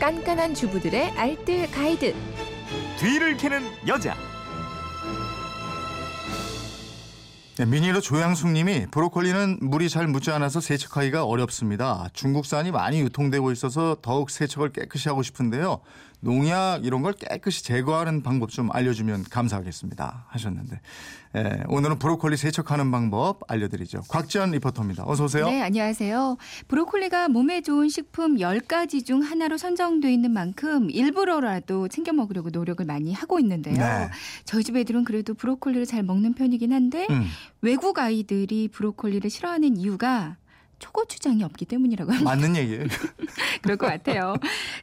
깐깐한 주부들의 알뜰 가이드. 뒤를 캐는 여자. 네, 미니로 조양숙님이 브로콜리는 물이 잘 묻지 않아서 세척하기가 어렵습니다. 중국산이 많이 유통되고 있어서 더욱 세척을 깨끗이 하고 싶은데요. 농약 이런 걸 깨끗이 제거하는 방법 좀 알려주면 감사하겠습니다. 하셨는데 예, 오늘은 브로콜리 세척하는 방법 알려드리죠. 곽지연 리포터입니다. 어서 오세요. 네, 안녕하세요. 브로콜리가 몸에 좋은 식품 10가지 중 하나로 선정돼 있는 만큼 일부러라도 챙겨 먹으려고 노력을 많이 하고 있는데요. 네. 저희 집 애들은 그래도 브로콜리를 잘 먹는 편이긴 한데 음. 외국 아이들이 브로콜리를 싫어하는 이유가 초고추장이 없기 때문이라고 합니다. 맞는 얘기예요. 그럴 것 같아요.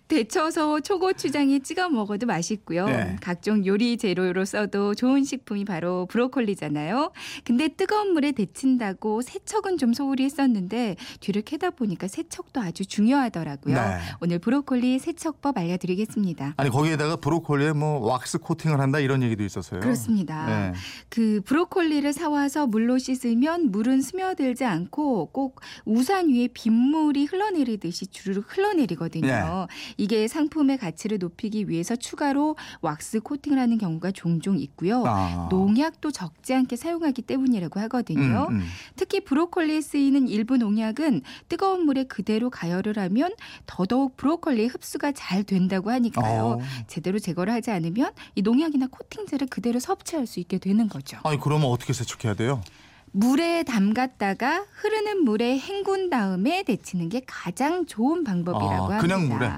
데쳐서 초고추장에 찍어 먹어도 맛있고요. 네. 각종 요리 재료로 써도 좋은 식품이 바로 브로콜리잖아요. 근데 뜨거운 물에 데친다고 세척은 좀 소홀히 했었는데 뒤를 캐다 보니까 세척도 아주 중요하더라고요. 네. 오늘 브로콜리 세척법 알려드리겠습니다. 아니 거기에다가 브로콜리에 뭐 왁스 코팅을 한다 이런 얘기도 있었어요. 그렇습니다. 네. 그 브로콜리를 사와서 물로 씻으면 물은 스며들지 않고 꼭 우산 위에 빗물이 흘러내리듯이 주르륵 흘러내리거든요. 네. 이게 상품의 가치를 높이기 위해서 추가로 왁스 코팅을 하는 경우가 종종 있고요. 아. 농약도 적지 않게 사용하기 때문이라고 하거든요. 음, 음. 특히 브로콜리에 쓰이는 일부 농약은 뜨거운 물에 그대로 가열을 하면 더더욱 브로콜리의 흡수가 잘 된다고 하니까요. 어. 제대로 제거를 하지 않으면 이 농약이나 코팅제를 그대로 섭취할 수 있게 되는 거죠. 아니 그러면 어떻게 세척해야 돼요? 물에 담갔다가 흐르는 물에 헹군 다음에 데치는 게 가장 좋은 방법이라고 아, 합니다. 그냥 물에?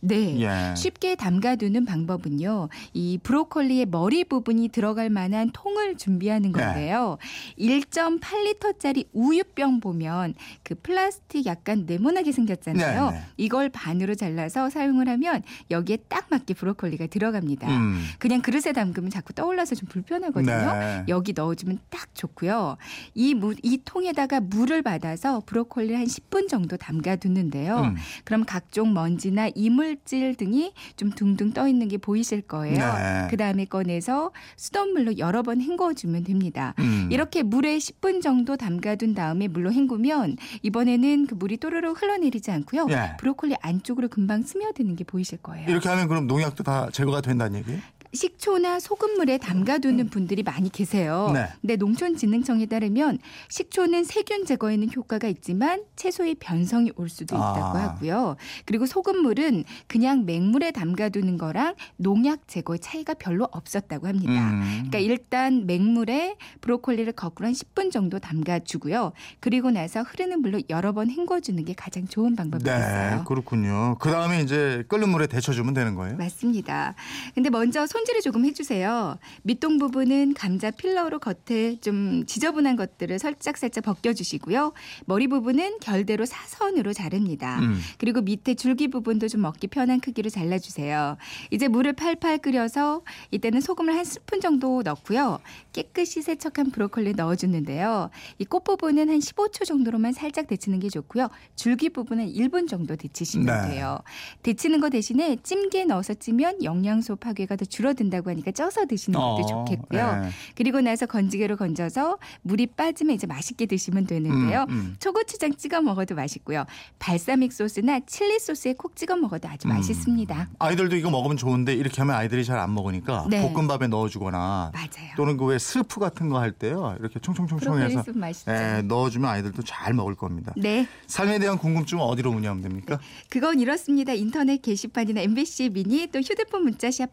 네. 예. 쉽게 담가두는 방법은요. 이 브로콜리의 머리 부분이 들어갈 만한 통을 준비하는 네. 건데요. 1.8리터짜리 우유병 보면 그 플라스틱 약간 네모나게 생겼잖아요. 네, 네. 이걸 반으로 잘라서 사용을 하면 여기에 딱 맞게 브로콜리가 들어갑니다. 음. 그냥 그릇에 담그면 자꾸 떠올라서 좀 불편하거든요. 네. 여기 넣어주면 딱 좋고요. 이, 무, 이 통에다가 물을 받아서 브로콜리를 한 10분 정도 담가두는데요. 음. 그럼 각종 먼지나 이물질 등이 좀 둥둥 떠 있는 게 보이실 거예요. 네. 그 다음에 꺼내서 수돗물로 여러 번 헹궈주면 됩니다. 음. 이렇게 물에 10분 정도 담가둔 다음에 물로 헹구면 이번에는 그 물이 또르르 흘러내리지 않고요. 예. 브로콜리 안쪽으로 금방 스며드는 게 보이실 거예요. 이렇게 하면 그럼 농약도 다 제거가 된다는 얘기예요? 식초나 소금물에 담가두는 분들이 많이 계세요. 네. 근데 농촌진흥청에 따르면 식초는 세균 제거에는 효과가 있지만 채소의 변성이 올 수도 있다고 아. 하고요. 그리고 소금물은 그냥 맹물에 담가두는 거랑 농약 제거의 차이가 별로 없었다고 합니다. 음. 그러니까 일단 맹물에 브로콜리를 거꾸로 한 10분 정도 담가주고요. 그리고 나서 흐르는 물로 여러 번 헹궈주는 게 가장 좋은 방법이겠어요. 네, 그렇군요. 그 다음에 이제 끓는 물에 데쳐주면 되는 거예요? 맞습니다. 근데 먼저 손 질을 조금 해주세요. 밑동 부분은 감자 필러로 겉에 좀 지저분한 것들을 살짝살짝 벗겨주시고요. 머리 부분은 결대로 사선으로 자릅니다. 음. 그리고 밑에 줄기 부분도 좀 먹기 편한 크기로 잘라주세요. 이제 물을 팔팔 끓여서 이때는 소금을 한 스푼 정도 넣고요. 깨끗이 세척한 브로콜리 넣어주는데요. 이 꽃 부분은 한 15초 정도로만 살짝 데치는 게 좋고요. 줄기 부분은 1분 정도 데치시면 네. 돼요. 데치는 거 대신에 찜기에 넣어서 찌면 영양소 파괴가 더 줄어 든다고 하니까 쪄서 드시는 것도 어, 좋겠고요. 네. 그리고 나서 건지개로 건져서 물이 빠지면 이제 맛있게 드시면 되는데요. 음, 음. 초고추장 찍어 먹어도 맛있고요. 발사믹 소스나 칠리 소스에 콕 찍어 먹어도 아주 음. 맛있습니다. 아이들도 이거 먹으면 좋은데 이렇게 하면 아이들이 잘 안 먹으니까 네. 볶음밥에 넣어주거나 맞아요. 또는 그 왜 스프 같은 거 할 때요 이렇게 총총총총 브로콜리 해서 수프 맛있죠. 예, 넣어주면 아이들도 잘 먹을 겁니다. 네, 삶에 대한 궁금증은 어디로 문의하면 됩니까? 그건 이렇습니다. 인터넷 게시판이나 MBC 미니 또 휴대폰 문자 샵